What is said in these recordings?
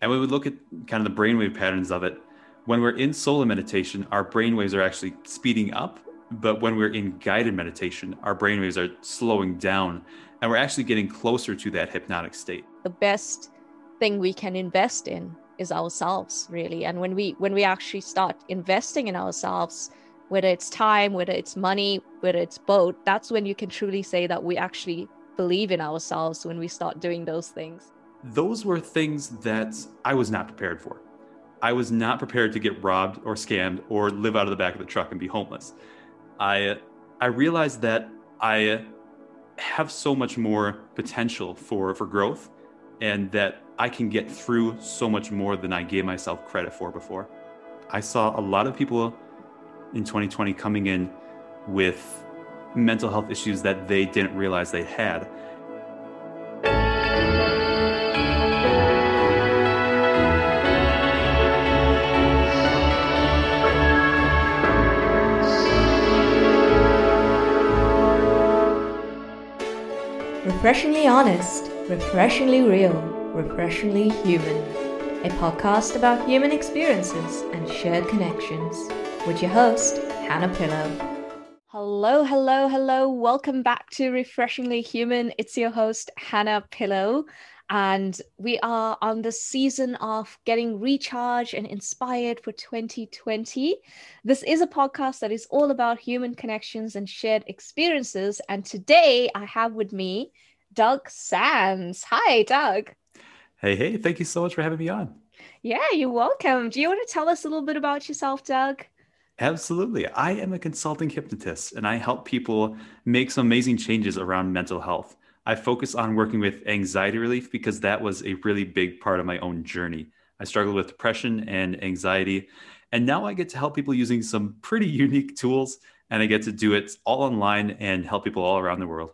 And we would look at kind of the brainwave patterns of it. When we're in solo meditation, our brainwaves are actually speeding up. But when we're in guided meditation, our brainwaves are slowing down and we're actually getting closer to that hypnotic state. The best thing we can invest in is ourselves, really. And when we when we actually start investing in ourselves, whether it's time, whether it's money, whether it's both, that's when you can truly say that we actually believe in ourselves when we start doing those things. Those were things that I was not prepared for. I was not prepared to get robbed or scammed or live out of the back of the truck and be homeless. I I realized that I have so much more potential for for growth and that I can get through so much more than I gave myself credit for before. I saw a lot of people in 2020 coming in with mental health issues that they didn't realize they had. Refreshingly honest, refreshingly real, refreshingly human. A podcast about human experiences and shared connections with your host, Hannah Pillow. Hello, hello, hello. Welcome back to Refreshingly Human. It's your host, Hannah Pillow. And we are on the season of getting recharged and inspired for 2020. This is a podcast that is all about human connections and shared experiences. And today I have with me Doug Sands. Hi, Doug. Hey, hey, thank you so much for having me on. Yeah, you're welcome. Do you want to tell us a little bit about yourself, Doug? Absolutely. I am a consulting hypnotist and I help people make some amazing changes around mental health. I focus on working with anxiety relief because that was a really big part of my own journey. I struggled with depression and anxiety, and now I get to help people using some pretty unique tools, and I get to do it all online and help people all around the world.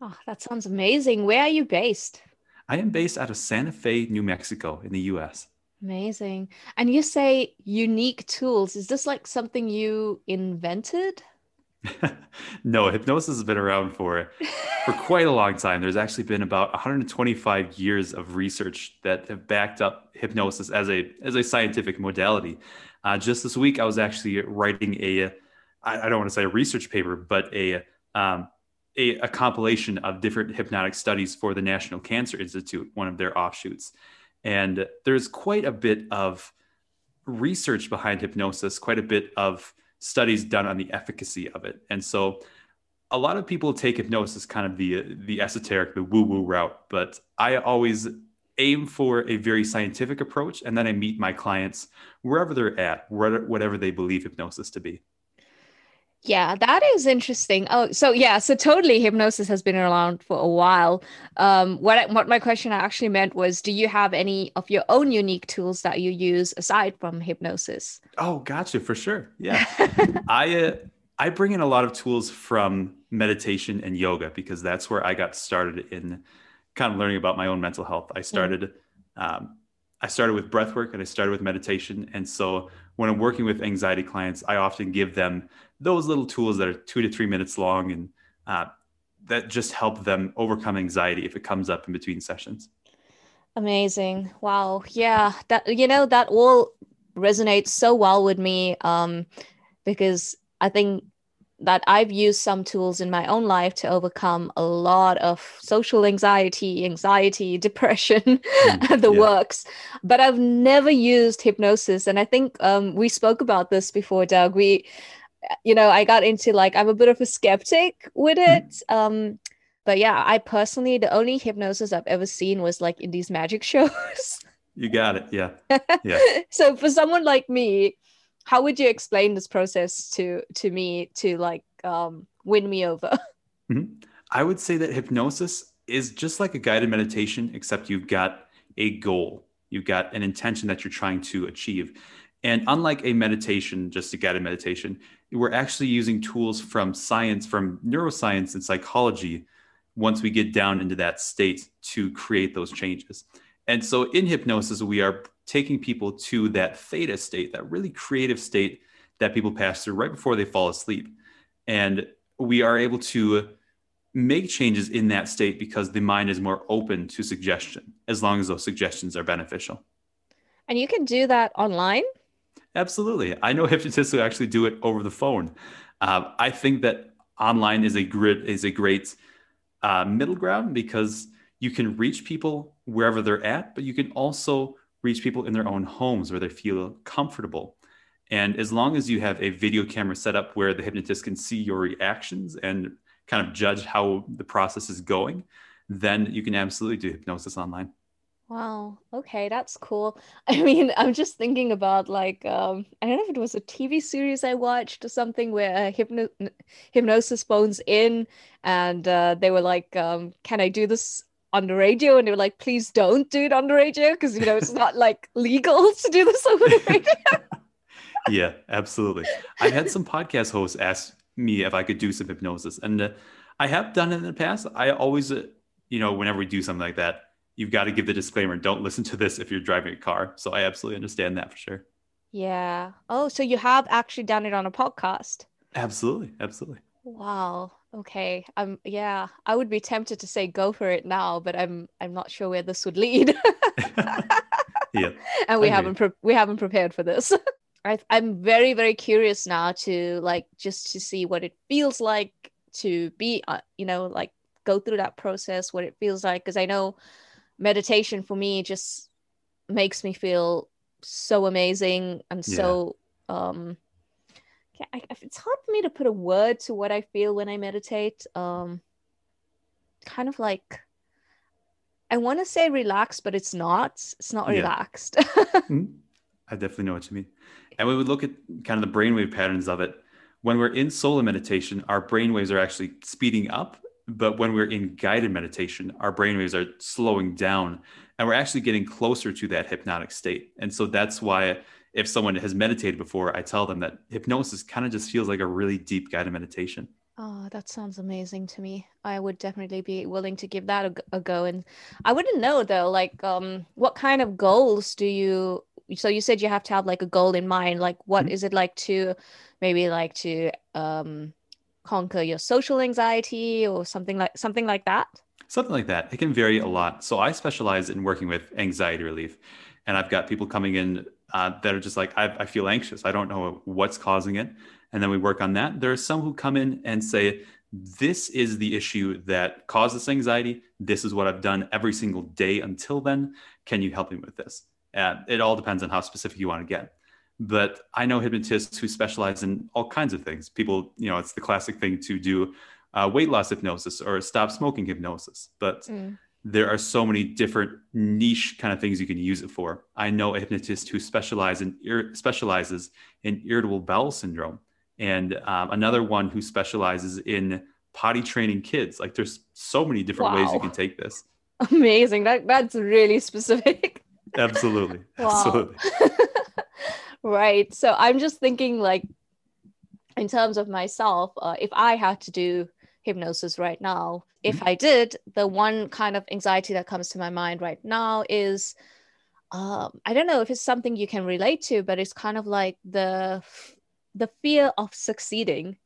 Oh, that sounds amazing. Where are you based? I am based out of Santa Fe, New Mexico, in the US. Amazing. And you say unique tools. Is this like something you invented? no, hypnosis has been around for for quite a long time. There's actually been about 125 years of research that have backed up hypnosis as a as a scientific modality. Uh, just this week, I was actually writing a I, I don't want to say a research paper, but a um, a, a compilation of different hypnotic studies for the National Cancer Institute, one of their offshoots. And there's quite a bit of research behind hypnosis, quite a bit of studies done on the efficacy of it. And so a lot of people take hypnosis kind of the the esoteric, the woo-woo route, but I always aim for a very scientific approach and then I meet my clients wherever they're at, whatever they believe hypnosis to be. Yeah, that is interesting. Oh, so yeah, so totally hypnosis has been around for a while. Um, what what my question I actually meant was, do you have any of your own unique tools that you use aside from hypnosis? Oh, gotcha, for sure. Yeah, I uh, I bring in a lot of tools from meditation and yoga because that's where I got started in kind of learning about my own mental health. I started. Mm. Um, I started with breath work and I started with meditation. And so when I'm working with anxiety clients, I often give them those little tools that are two to three minutes long and uh, that just help them overcome anxiety if it comes up in between sessions. Amazing. Wow. Yeah. That, you know, that all resonates so well with me um, because I think that I've used some tools in my own life to overcome a lot of social anxiety, anxiety, depression, mm, the yeah. works. But I've never used hypnosis. And I think um, we spoke about this before, Doug. We, you know, I got into like, I'm a bit of a skeptic with mm. it. Um, but yeah, I personally, the only hypnosis I've ever seen was like in these magic shows. You got it. Yeah. Yeah. so for someone like me, how would you explain this process to to me to like um, win me over? Mm-hmm. I would say that hypnosis is just like a guided meditation, except you've got a goal, you've got an intention that you're trying to achieve. And unlike a meditation, just to get a guided meditation, we're actually using tools from science, from neuroscience and psychology, once we get down into that state to create those changes. And so in hypnosis, we are taking people to that theta state, that really creative state that people pass through right before they fall asleep. And we are able to make changes in that state because the mind is more open to suggestion as long as those suggestions are beneficial. And you can do that online? Absolutely. I know hypnotists who actually do it over the phone. Uh, I think that online is a great is a great uh, middle ground because you can reach people wherever they're at, but you can also reach people in their own homes where they feel comfortable. And as long as you have a video camera set up where the hypnotist can see your reactions and kind of judge how the process is going, then you can absolutely do hypnosis online. Wow. Okay, that's cool. I mean, I'm just thinking about like um I don't know if it was a TV series I watched or something where hypno- hypnosis phones in and uh, they were like, um, "Can I do this on the radio?" And they were like, "Please don't do it on the radio because you know it's not like legal to do this over the radio." yeah, absolutely. I had some podcast hosts ask me if I could do some hypnosis, and uh, I have done it in the past. I always, uh, you know, whenever we do something like that you've got to give the disclaimer don't listen to this if you're driving a car. So i absolutely understand that for sure. Yeah. Oh so you have actually done it on a podcast? Absolutely absolutely. Wow. Okay. Um yeah i would be tempted to say go for it now but i'm i'm not sure where this would lead. Yeah. And we haven't pre- we haven't prepared for this. I, i'm very very curious now to like just to see what it feels like to be uh, you know like go through that process what it feels like because i know meditation for me just makes me feel so amazing and yeah. so um I, it's hard for me to put a word to what I feel when I meditate. Um, kind of like I want to say relaxed, but it's not. It's not yeah. relaxed. mm-hmm. I definitely know what you mean. And we would look at kind of the brainwave patterns of it. When we're in solo meditation, our brainwaves are actually speeding up but when we're in guided meditation, our brainwaves are slowing down and we're actually getting closer to that hypnotic state. And so that's why if someone has meditated before, I tell them that hypnosis kind of just feels like a really deep guided meditation. Oh, that sounds amazing to me. I would definitely be willing to give that a, a go. And I wouldn't know though, like, um, what kind of goals do you? So you said you have to have like a goal in mind. Like, what mm-hmm. is it like to, maybe like to um conquer your social anxiety or something like something like that? Something like that. It can vary a lot. So I specialize in working with anxiety relief, and I've got people coming in uh, that are just like, I, I feel anxious. I don't know what's causing it, and then we work on that. There are some who come in and say, this is the issue that causes anxiety. This is what I've done every single day until then. Can you help me with this? Uh, it all depends on how specific you want to get. But I know hypnotists who specialize in all kinds of things. People, you know, it's the classic thing to do uh, weight loss hypnosis or stop smoking hypnosis. But mm. there are so many different niche kind of things you can use it for. I know a hypnotist who specialize in ir- specializes in irritable bowel syndrome, and um, another one who specializes in potty training kids. Like there's so many different wow. ways you can take this. Amazing. That that's really specific. Absolutely. Absolutely. right so i'm just thinking like in terms of myself uh, if i had to do hypnosis right now if mm-hmm. i did the one kind of anxiety that comes to my mind right now is um, i don't know if it's something you can relate to but it's kind of like the the fear of succeeding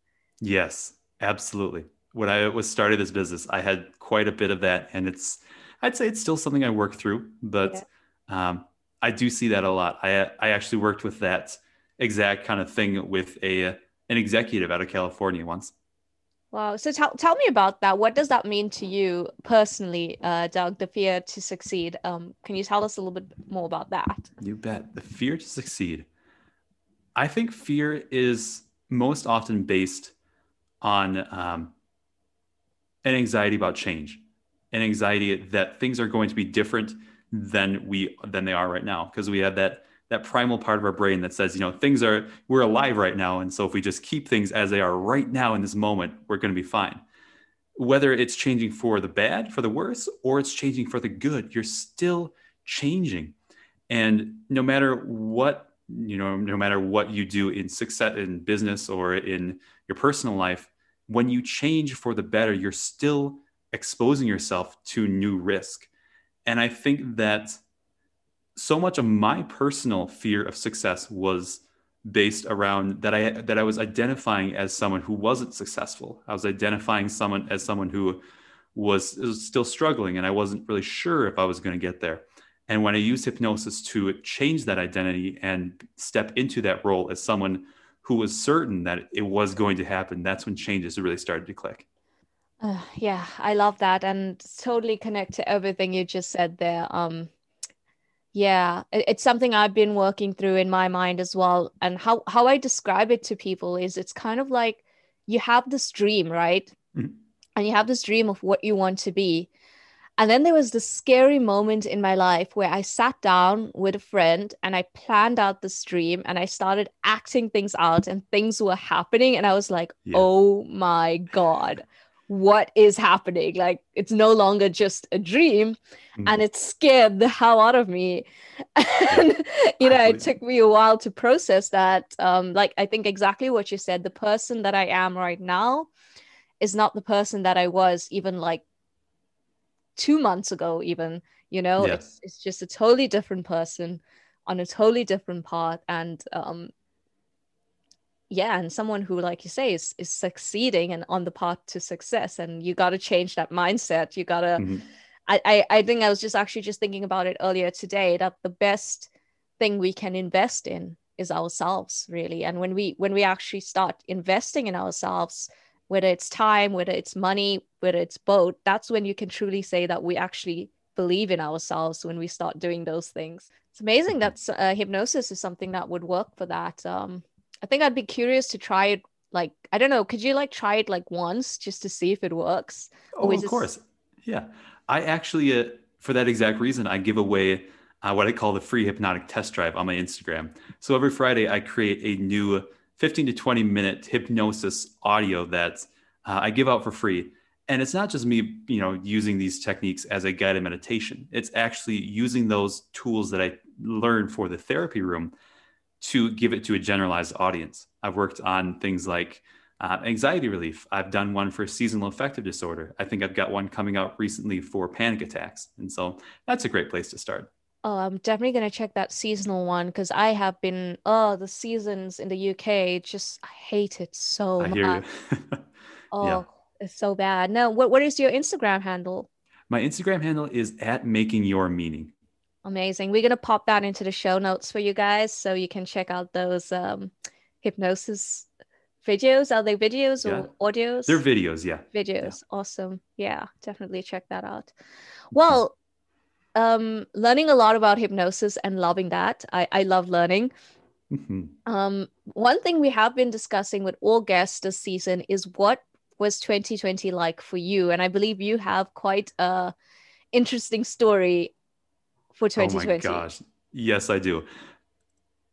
yes absolutely when i was started this business i had quite a bit of that and it's i'd say it's still something i work through but yeah. um, I do see that a lot. I I actually worked with that exact kind of thing with a an executive out of California once. Wow. So tell, tell me about that. What does that mean to you personally, uh, Doug, the fear to succeed? Um, can you tell us a little bit more about that? You bet. The fear to succeed. I think fear is most often based on um, an anxiety about change, an anxiety that things are going to be different than we than they are right now. Because we have that that primal part of our brain that says you know things are we're alive right now. And so if we just keep things as they are right now in this moment we're going to be fine. Whether it's changing for the bad for the worse or it's changing for the good you're still changing. And no matter what you know no matter what you do in success in business or in your personal life when you change for the better you're still exposing yourself to new risk and I think that so much of my personal fear of success was based around that I that I was identifying as someone who wasn't successful. I was identifying someone as someone who was, was still struggling and I wasn't really sure if I was going to get there. And when I used hypnosis to change that identity and step into that role as someone who was certain that it was going to happen, that's when changes really started to click. Uh, yeah, I love that and totally connect to everything you just said there. Um, yeah, it, it's something I've been working through in my mind as well. And how how I describe it to people is it's kind of like you have this dream, right? Mm-hmm. And you have this dream of what you want to be. And then there was this scary moment in my life where I sat down with a friend and I planned out the stream and I started acting things out and things were happening. And I was like, yeah. oh my God, what is happening? Like, it's no longer just a dream. Mm-hmm. And it scared the hell out of me. and, you know, it took me a while to process that. Um, like, I think exactly what you said the person that I am right now is not the person that I was even like two months ago even you know yes. it's, it's just a totally different person on a totally different path and um yeah and someone who like you say is is succeeding and on the path to success and you got to change that mindset you got to mm-hmm. I, I i think i was just actually just thinking about it earlier today that the best thing we can invest in is ourselves really and when we when we actually start investing in ourselves whether it's time, whether it's money, whether it's both, that's when you can truly say that we actually believe in ourselves when we start doing those things. It's amazing that uh, hypnosis is something that would work for that. Um, I think I'd be curious to try it. Like, I don't know, could you like try it like once just to see if it works? Oh, of course. Yeah. I actually, uh, for that exact reason, I give away uh, what I call the free hypnotic test drive on my Instagram. So every Friday, I create a new 15 to 20 minute hypnosis audio that uh, I give out for free. And it's not just me, you know, using these techniques as a guided meditation. It's actually using those tools that I learned for the therapy room to give it to a generalized audience. I've worked on things like uh, anxiety relief. I've done one for seasonal affective disorder. I think I've got one coming out recently for panic attacks. And so that's a great place to start. Oh, I'm definitely gonna check that seasonal one because I have been oh the seasons in the UK just I hate it so I much. Hear you. oh, yeah. it's so bad. No, what what is your Instagram handle? My Instagram handle is at making your meaning. Amazing. We're gonna pop that into the show notes for you guys so you can check out those um hypnosis videos. Are they videos yeah. or audios? They're videos, yeah. Videos. Yeah. Awesome. Yeah, definitely check that out. Well, um, learning a lot about hypnosis and loving that. I, I love learning. Mm-hmm. Um, one thing we have been discussing with all guests this season is what was 2020 like for you? And I believe you have quite a interesting story for 2020. Oh my gosh. Yes, I do.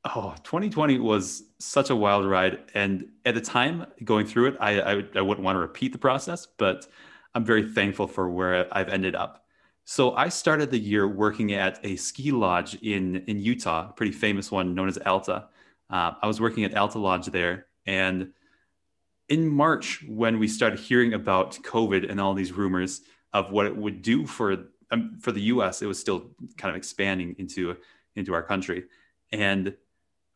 Oh, 2020 was such a wild ride. And at the time going through it, I, I, I wouldn't want to repeat the process, but I'm very thankful for where I've ended up. So I started the year working at a ski lodge in in Utah, a pretty famous one known as Alta. Uh, I was working at Alta Lodge there, and in March, when we started hearing about COVID and all these rumors of what it would do for um, for the U.S., it was still kind of expanding into into our country, and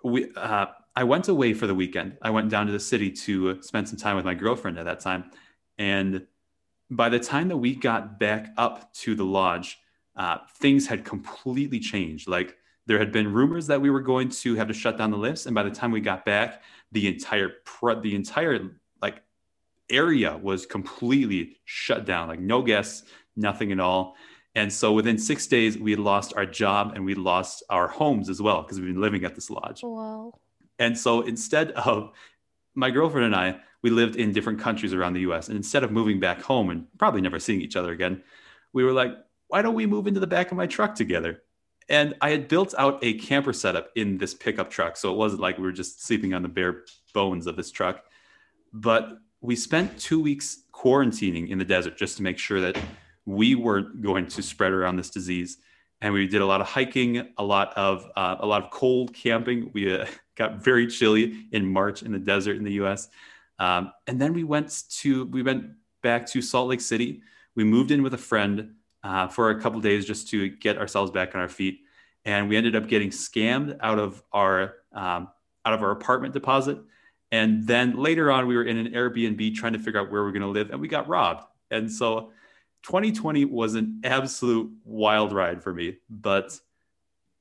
we. Uh, I went away for the weekend. I went down to the city to spend some time with my girlfriend at that time, and by the time that we got back up to the lodge, uh, things had completely changed. Like there had been rumors that we were going to have to shut down the lifts, and by the time we got back, the entire the entire like area was completely shut down. Like no guests, nothing at all. And so within six days, we lost our job and we lost our homes as well because we've been living at this lodge. Wow. And so instead of my girlfriend and I, we lived in different countries around the US. And instead of moving back home and probably never seeing each other again, we were like, why don't we move into the back of my truck together? And I had built out a camper setup in this pickup truck. So it wasn't like we were just sleeping on the bare bones of this truck. But we spent two weeks quarantining in the desert just to make sure that we weren't going to spread around this disease. And we did a lot of hiking, a lot of uh, a lot of cold camping. We uh, got very chilly in March in the desert in the U.S. Um, and then we went to we went back to Salt Lake City. We moved in with a friend uh, for a couple days just to get ourselves back on our feet, and we ended up getting scammed out of our um, out of our apartment deposit. And then later on, we were in an Airbnb trying to figure out where we are going to live, and we got robbed. And so, 2020 was an absolute wild ride for me. But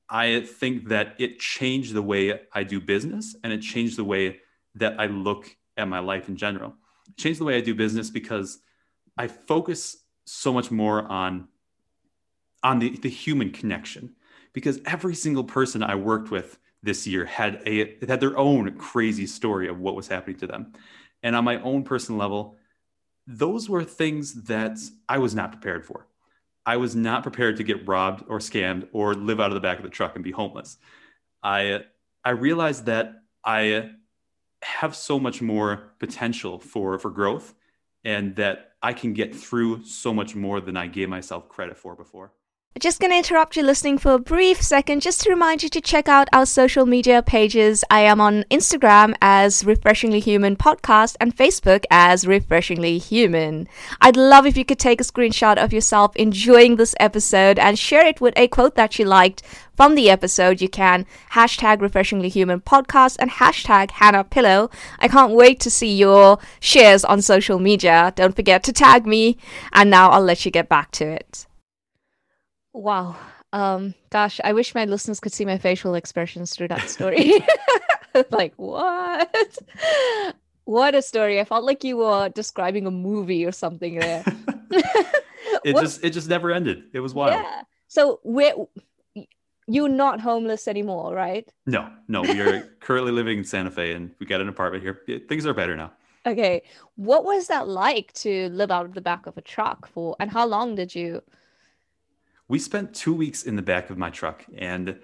I think that it changed the way I do business and it changed the way that I look at my life in general. It changed the way I do business because I focus so much more on on the, the human connection because every single person I worked with this year had a had their own crazy story of what was happening to them. And on my own personal level, those were things that I was not prepared for. I was not prepared to get robbed or scammed or live out of the back of the truck and be homeless. I I realized that I have so much more potential for for growth and that I can get through so much more than I gave myself credit for before. Just going to interrupt you listening for a brief second just to remind you to check out our social media pages. I am on Instagram as Refreshingly Human Podcast and Facebook as Refreshingly Human. I'd love if you could take a screenshot of yourself enjoying this episode and share it with a quote that you liked from the episode. You can hashtag Refreshingly Human Podcast and hashtag Hannah Pillow. I can't wait to see your shares on social media. Don't forget to tag me. And now I'll let you get back to it. Wow. Um, gosh, I wish my listeners could see my facial expressions through that story. like, what? What a story. I felt like you were describing a movie or something there. it what? just it just never ended. It was wild. Yeah. So we're you're not homeless anymore, right? No, no. We are currently living in Santa Fe and we got an apartment here. Things are better now. Okay. What was that like to live out of the back of a truck for and how long did you we spent two weeks in the back of my truck and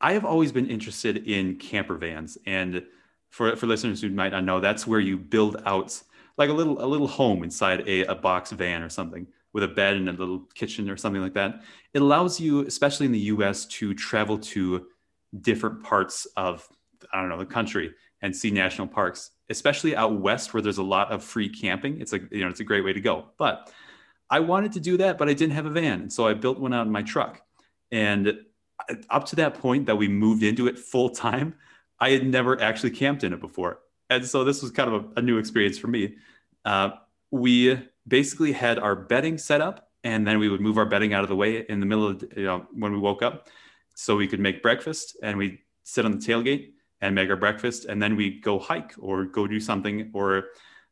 I have always been interested in camper vans. And for, for listeners who might not know, that's where you build out like a little a little home inside a, a box van or something with a bed and a little kitchen or something like that. It allows you, especially in the US, to travel to different parts of I don't know the country and see national parks, especially out west where there's a lot of free camping. It's a you know it's a great way to go. But I wanted to do that, but I didn't have a van. And so I built one out in my truck. And up to that point that we moved into it full time, I had never actually camped in it before. And so this was kind of a, a new experience for me. Uh, we basically had our bedding set up, and then we would move our bedding out of the way in the middle of, you know, when we woke up so we could make breakfast and we sit on the tailgate and make our breakfast. And then we go hike or go do something. Or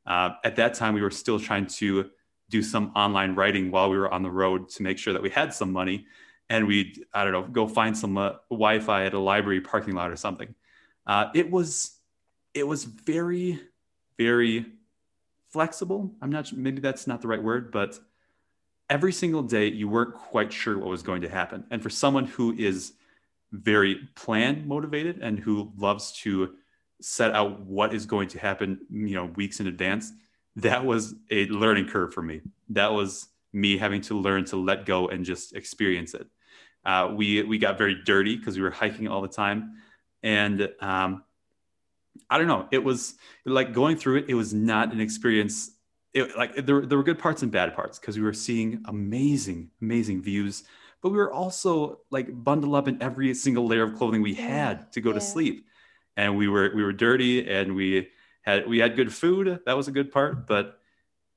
uh, at that time, we were still trying to do some online writing while we were on the road to make sure that we had some money. And we'd i don't know go find some uh, wi-fi at a library parking lot or something. Uh, it was it was very very flexible. I'm not maybe that's not the right word but every single day you weren't quite sure what was going to happen. And for someone who is very plan motivated and who loves to set out what is going to happen you know weeks in advance that was a learning curve for me. That was me having to learn to let go and just experience it. Uh, we we got very dirty because we were hiking all the time, and um, I don't know. It was like going through it. It was not an experience. It, like there, there were good parts and bad parts because we were seeing amazing, amazing views, but we were also like bundled up in every single layer of clothing we had to go yeah. to sleep, and we were we were dirty and we had we had good food that was a good part but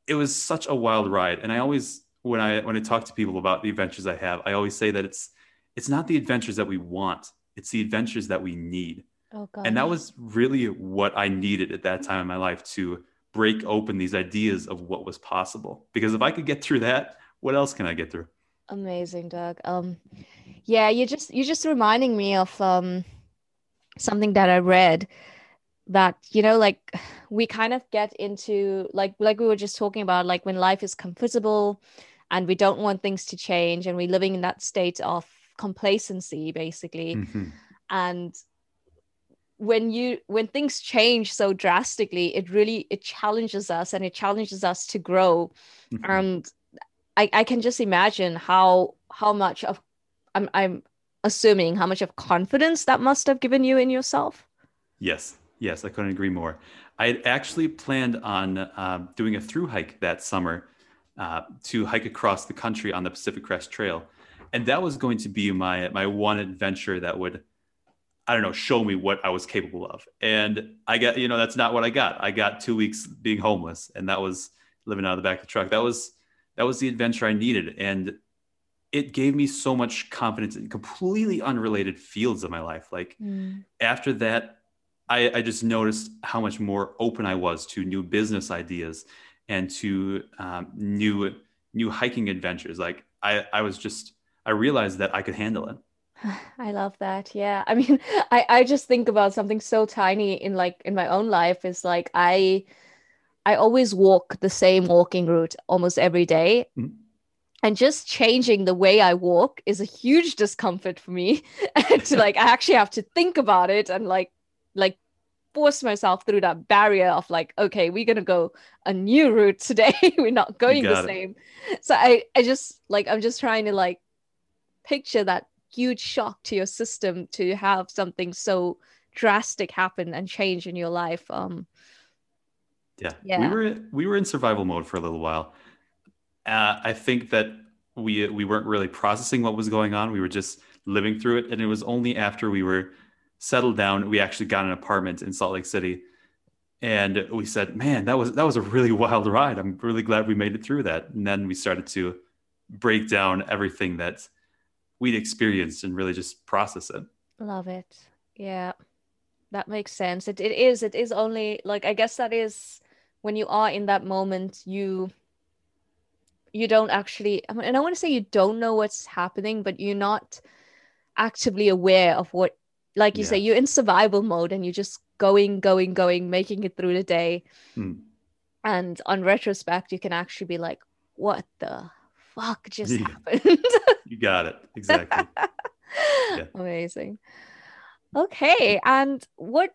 it was such a wild ride. And i always when i when i talk to people about the adventures i have i always say that it's it's not the adventures that we want it's the adventures that we need. Oh, God. and that was really what i needed at that time in my life to break open these ideas of what was possible. Because if i could get through that what else can i get through? Amazing doug. Um yeah you're just you're just reminding me of um something that i read that you know like we kind of get into like like we were just talking about like when life is comfortable and we don't want things to change and we're living in that state of complacency basically mm-hmm. and when you when things change so drastically it really it challenges us and it challenges us to grow mm-hmm. and I, I can just imagine how how much of I'm I'm assuming how much of confidence that must have given you in yourself yes Yes, I couldn't agree more. I had actually planned on uh, doing a through hike that summer uh, to hike across the country on the Pacific Crest Trail, and that was going to be my my one adventure that would, I don't know, show me what I was capable of. And I got, you know, that's not what I got. I got two weeks being homeless, and that was living out of the back of the truck. That was that was the adventure I needed, and it gave me so much confidence in completely unrelated fields of my life. Like mm. after that, I, I, just noticed how much more open I was to new business ideas and to um, new new hiking adventures. Like I, I was just I realized that I could handle it. I love that. Yeah. I mean, I, I just think about something so tiny in like in my own life is like I I always walk the same walking route almost every day. Mm-hmm. And just changing the way I walk is a huge discomfort for me. to like I actually have to think about it and like like force myself through that barrier of like, okay, we're gonna go a new route today. we're not going the it. same. So I I just like I'm just trying to like picture that huge shock to your system to have something so drastic happen and change in your life. Um, yeah. yeah, we were we were in survival mode for a little while. Uh, I think that we we weren't really processing what was going on. We were just living through it, and it was only after we were settled down we actually got an apartment in Salt Lake City, and we said, "Man, that was that was a really wild ride. I'm really glad we made it through that." And then we started to break down everything that we'd experienced and really just process it. Love it. Yeah. That makes sense. It it is. It is only like I guess that is when you are in that moment, you you don't actually and I want to say you don't know what's happening, but you're not actively aware of what like you yeah. say, you're in survival mode and you're just going, going, going, making it through the day. Hmm. And on retrospect, you can actually be like, what the fuck just yeah. happened? you got it. Exactly. yeah. Amazing. Okay. And what,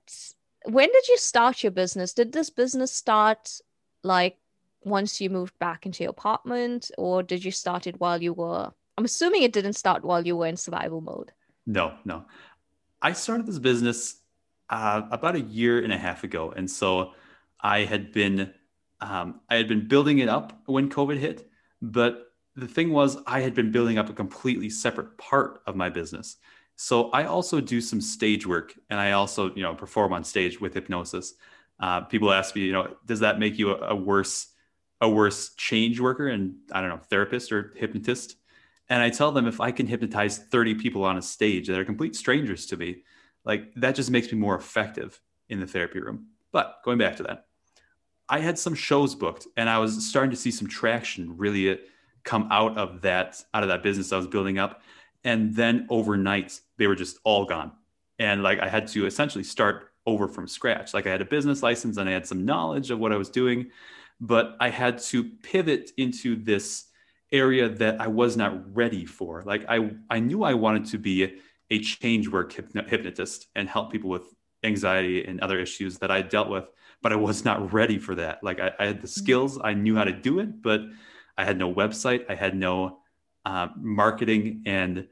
when did you start your business? Did this business start like once you moved back into your apartment or did you start it while you were, I'm assuming it didn't start while you were in survival mode. No, no. I started this business uh, about a year and a half ago. And so I had been, um, I had been building it up when COVID hit, but the thing was i had been building up a completely separate part of my business. So i also do some stage work and i also you know perform on stage with hypnosis. Uh, people ask me you know does that make you a, a, worse a worse change worker and i don't know therapist or hypnotist and i tell them if i can hypnotize 30 people on a stage that are complete strangers to me like that just makes me more effective in the therapy room but going back to that i had some shows booked and i was starting to see some traction really uh, come out of that out of that business I was building up. And then overnight, they were just all gone. And like I had to essentially start over from scratch. Like I had a business license and I had some knowledge of what I was doing, but I had to pivot into this area that I was not ready for. Like I, I knew I wanted to be a change work hypnotist and help people with anxiety and other issues that I dealt with, but I was not ready for that. Like I, I had the mm-hmm. skills, I knew how to do it, but I had no website. I had no uh, marketing. And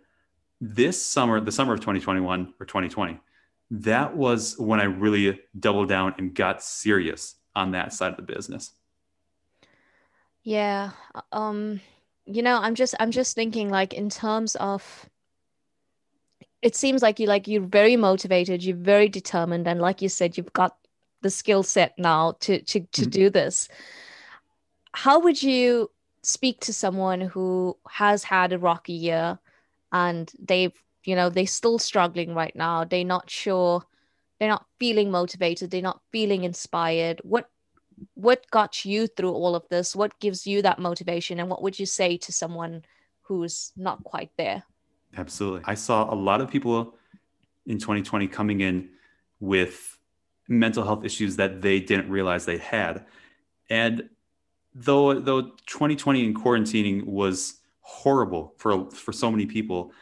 this summer, the summer of 2021 or 2020, that was when I really doubled down and got serious on that side of the business. Yeah. Um, you know, I'm just I'm just thinking like in terms of it seems like you like you're very motivated, you're very determined, and like you said, you've got the skill set now to to to mm-hmm. do this. How would you speak to someone who has had a rocky year and they've you know they're still struggling right now they're not sure they're not feeling motivated they're not feeling inspired what what got you through all of this? What gives you that motivation? And what would you say to someone who's not quite there? Absolutely. I saw a lot of people in 2020 coming in with mental health issues that they didn't realize they had. And though though 2020 and quarantining was horrible for for so many people,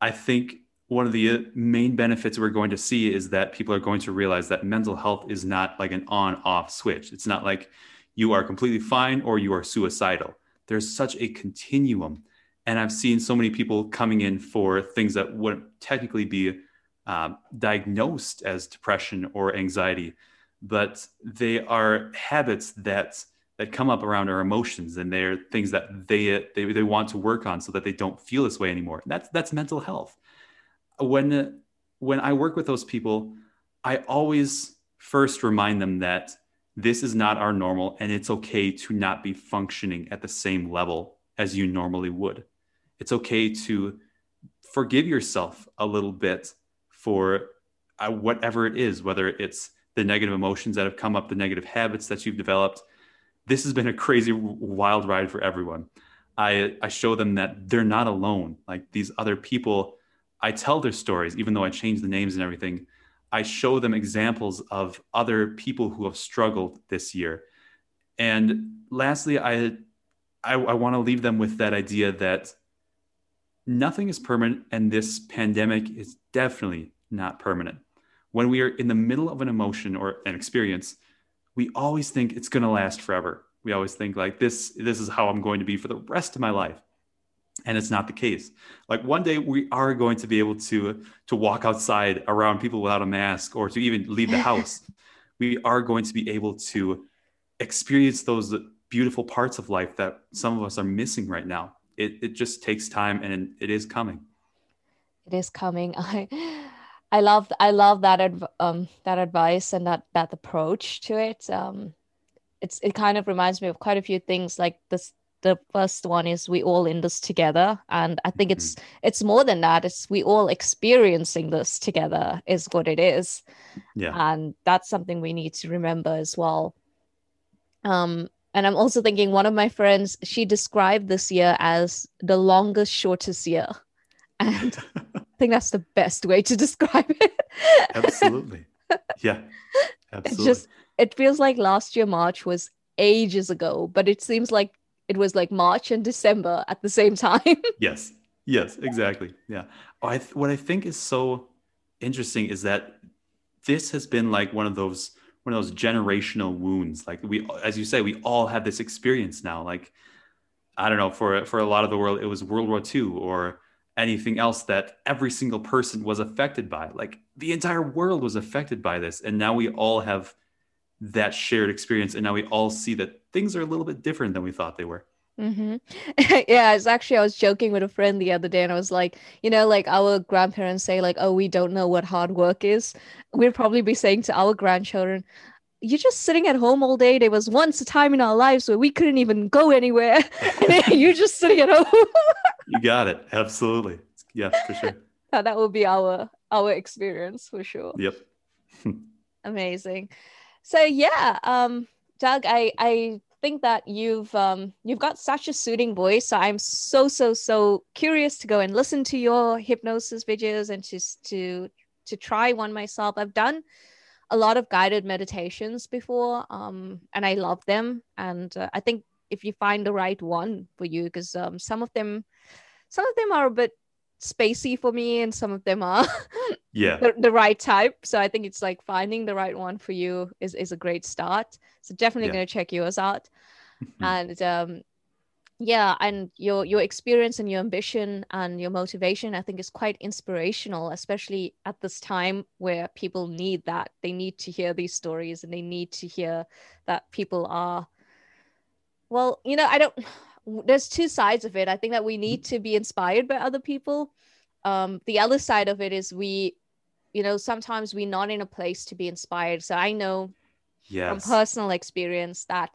I think one of the main benefits we're going to see is that people are going to realize that mental health is not like an on off switch. It's not like you are completely fine or you are suicidal. There's such a continuum. And I've seen so many people coming in for things that wouldn't technically be uh, diagnosed as depression or anxiety, but they are habits that that come up around our emotions and they're things that they, they they want to work on so that they don't feel this way anymore that's that's mental health when when i work with those people i always first remind them that this is not our normal and it's okay to not be functioning at the same level as you normally would it's okay to forgive yourself a little bit for uh, whatever it is, whether it's the negative emotions that have come up, the negative habits that you've developed. This has been a crazy, wild ride for everyone. I, I show them that they're not alone. Like these other people, I tell their stories, even though I change the names and everything. I show them examples of other people who have struggled this year. And lastly, I, I, I want to leave them with that idea that nothing is permanent, and this pandemic is definitely not permanent. When we are in the middle of an emotion or an experience, we always think it's going to last forever. We always think like this this is how I'm going to be for the rest of my life. And it's not the case. Like one day we are going to be able to to walk outside around people without a mask or to even leave the house. we are going to be able to experience those beautiful parts of life that some of us are missing right now. It it just takes time and it is coming. It is coming. I I love I love that adv- um that advice and that that approach to it. Um, it's it kind of reminds me of quite a few things. Like this, the first one is we all in this together, and I think it's mm-hmm. it's more than that. It's we all experiencing this together is what it is. Yeah, and that's something we need to remember as well. Um, and I'm also thinking one of my friends she described this year as the longest, shortest year, and. I think that's the best way to describe it. absolutely. Yeah. Absolutely. It just it feels like last year March was ages ago, but it seems like it was like March and December at the same time. yes. Yes, exactly. Yeah. Oh, I th- what I think is so interesting is that this has been like one of those one of those generational wounds. Like we, as you say, we all have this experience now. Like I don't know, for for a lot of the world, it was World War II or anything else that every single person was affected by. Like the entire world was affected by this. And now we all have that shared experience. And now we all see that things are a little bit different than we thought they were. Mm-hmm. yeah, it's actually, I was joking with a friend the other day and I was like, you know, like our grandparents say, like, oh, we don't know what hard work is. We'd probably be saying to our grandchildren, you're just sitting at home all day. There was once a time in our lives where we couldn't even go anywhere. and you're just sitting at home. you got it. Absolutely. Yeah, for sure. that will be our our experience for sure. Yep. Amazing. So yeah, um, Doug, I I think that you've um you've got such a soothing voice. So I'm so so so curious to go and listen to your hypnosis videos and just to to try one myself. I've done a lot of guided meditations before, um, and I love them. And uh, I think if you find the right one for you, because um, some of them, some of them are a bit spacey for me, and some of them are yeah the, the, right type. So I think it's like finding the right one for you is is a great start. So definitely yeah. gonna check yours out. and um, yeah and your your experience and your ambition and your motivation i think is quite inspirational especially at this time where people need that they need to hear these stories and they need to hear that people are well you know i don't there's two sides of it i think that we need to be inspired by other people um the other side of it is we you know sometimes we're not in a place to be inspired so i know yes. from personal experience that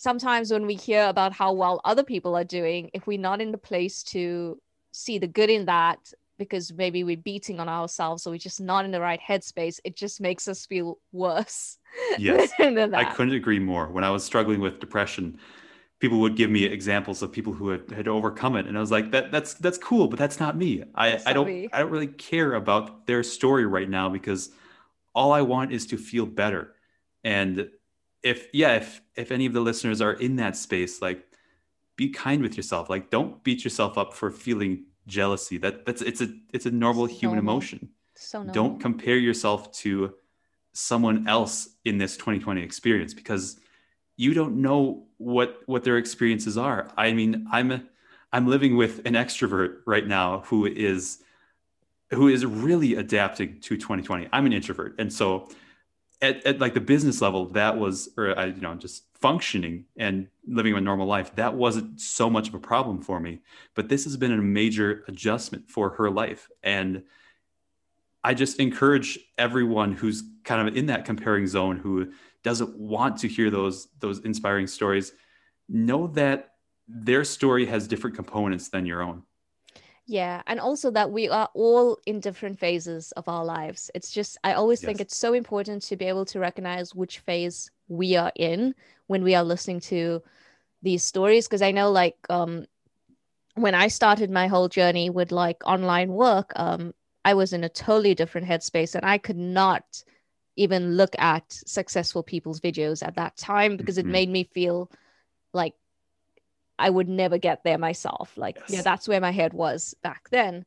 sometimes when we hear about how well other people are doing, if we're not in the place to see the good in that, because maybe we're beating on ourselves or we're just not in the right headspace, it just makes us feel worse. Yes. I couldn't agree more. When I was struggling with depression, people would give me examples of people who had, had overcome it. And I was like, that that's that's cool, but that's not me. I, I don't me. I don't really care about their story right now because all I want is to feel better. And if yeah if if any of the listeners are in that space like be kind with yourself like don't beat yourself up for feeling jealousy that that's it's a it's a normal human normal. emotion so normal. don't compare yourself to someone else in this 2020 experience because you don't know what what their experiences are i mean i'm i'm living with an extrovert right now who is who is really adapting to 2020 i'm an introvert and so at, at like the business level, that was, or I, you know, just functioning and living a normal life, that wasn't so much of a problem for me. But this has been a major adjustment for her life. And I just encourage everyone who's kind of in that comparing zone who doesn't want to hear those those inspiring stories, know that their story has different components than your own. Yeah, and also that we are all in different phases of our lives. It's just I always yes. think it's so important to be able to recognize which phase we are in when we are listening to these stories because I know like um when I started my whole journey with like online work, um I was in a totally different headspace and I could not even look at successful people's videos at that time because mm-hmm. it made me feel like I would never get there myself. Like, yes. yeah, that's where my head was back then.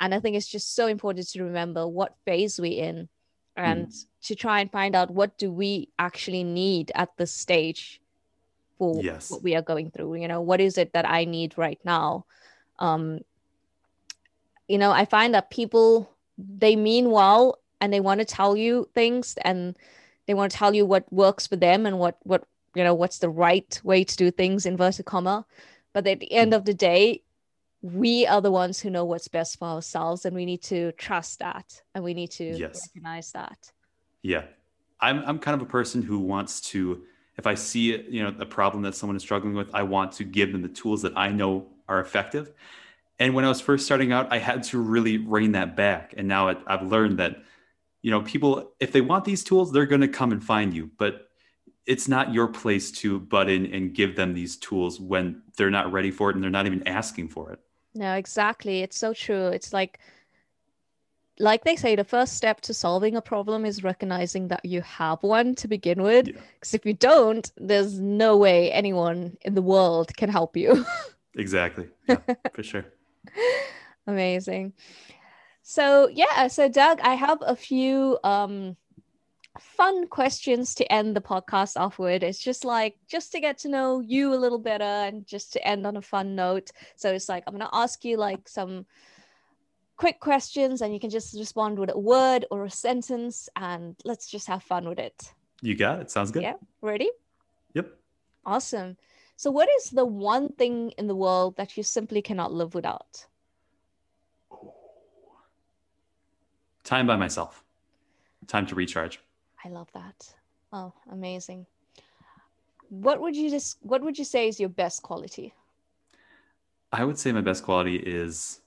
And I think it's just so important to remember what phase we're in and mm. to try and find out what do we actually need at this stage for yes. what we are going through. You know, what is it that I need right now? Um, you know, I find that people they mean well and they want to tell you things and they want to tell you what works for them and what what you know what's the right way to do things inverted comma. But at the end hmm. of the day we are the ones who know what's best for ourselves and we need to trust that and we need to yes. recognize that. Yeah. I'm i'm kind of a person who wants to if i see you know a problem that someone is struggling with i want to give them the tools that i know are effective. And when i was first starting out i had to really rein that back. And now i've learned that you know people if they want these tools they're going to come and find you but it's not your place to butt in and give them these tools when they're not ready for it and they're not even asking for it. No, exactly. It's so true. It's like like they say the first step to solving a problem is recognizing that you have one to begin with because yeah. if you don't there's no way anyone in the world can help you exactly yeah, for sure amazing so yeah so doug i have a few um fun questions to end the podcast off with. It's just like just to get to know you a little better and just to end on a fun note. So it's like I'm gonna ask you like some quick questions and you can just respond with a word or a sentence and let's just have fun with it. You got it. Sounds good. Yeah. Ready? Yep. Awesome. So what is the one thing in the world that you simply cannot live without? Time by myself. Time to recharge. I love that. Oh, amazing. What would you just what would you say is your best quality? I would say my best quality is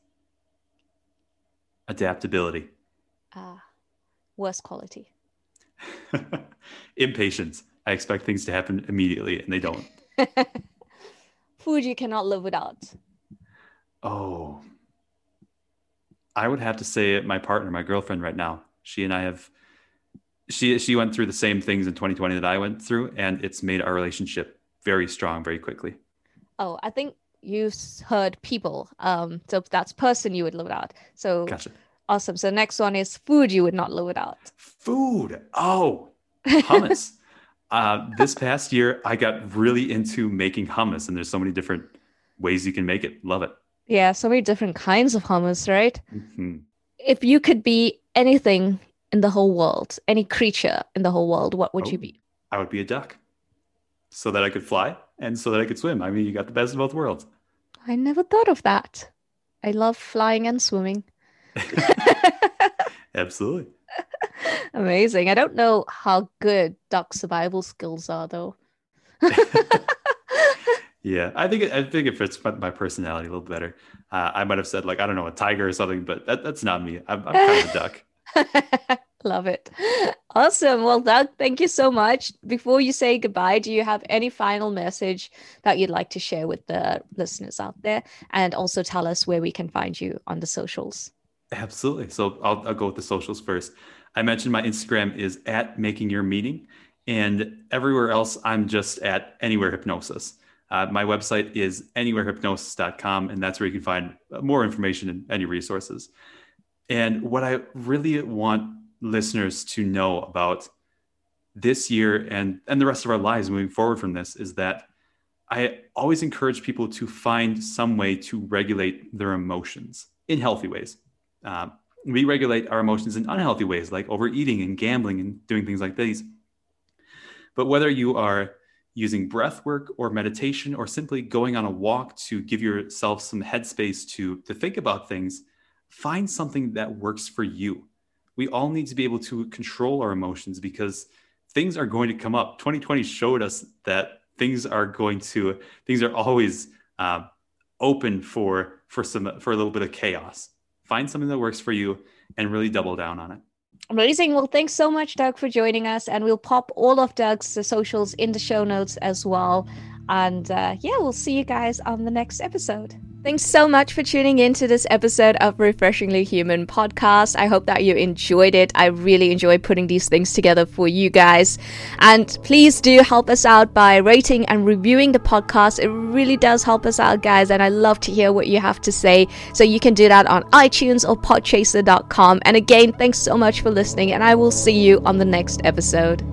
adaptability. Ah, uh, worst quality. Impatience. I expect things to happen immediately and they don't. Food you cannot live without. Oh. I would have to say my partner, my girlfriend right now. She and I have she she went through the same things in 2020 that I went through, and it's made our relationship very strong very quickly. Oh, I think you've heard people. Um, so that's person you would live without. So gotcha. awesome. So next one is food you would not live without. Food. Oh, hummus. uh, this past year, I got really into making hummus, and there's so many different ways you can make it. Love it. Yeah, so many different kinds of hummus, right? Mm-hmm. If you could be anything in the whole world, any creature in the whole world, what would oh, you be? I would be a duck so that I could fly and so that I could swim. I mean, you got the best of both worlds. I never thought of that. I love flying and swimming. Absolutely. Amazing. I don't know how good duck survival skills are, though. yeah, I think it, I think it fits my personality a little better. Uh, I might have said like I don't know a tiger or something, but that, that's not me. I'm, I'm kind of a duck. Love it. Awesome. Well, Doug, thank you so much. Before you say goodbye, do you have any final message that you'd like to share with the listeners out there? And also tell us where we can find you on the socials. Absolutely. So I'll, I'll go with the socials first. I mentioned my Instagram is at making your meeting, and everywhere else, I'm just at anywhere hypnosis. Uh, my website is anywherehypnosis.com, and that's where you can find more information and any resources. And what I really want listeners to know about this year and, and the rest of our lives moving forward from this is that I always encourage people to find some way to regulate their emotions in healthy ways. Uh, we regulate our emotions in unhealthy ways, like overeating and gambling and doing things like these. But whether you are using breath work or meditation or simply going on a walk to give yourself some headspace to, to think about things, find something that works for you. We all need to be able to control our emotions because things are going to come up. 2020 showed us that things are going to, things are always uh, open for for some for a little bit of chaos. Find something that works for you and really double down on it. Amazing. Well, thanks so much, Doug, for joining us. And we'll pop all of Doug's socials in the show notes as well. And uh, yeah, we'll see you guys on the next episode. Thanks so much for tuning in to this episode of Refreshingly Human podcast. I hope that you enjoyed it. I really enjoy putting these things together for you guys. And please do help us out by rating and reviewing the podcast. It really does help us out, guys. And I love to hear what you have to say. So you can do that on iTunes or podchaser.com. And again, thanks so much for listening. And I will see you on the next episode.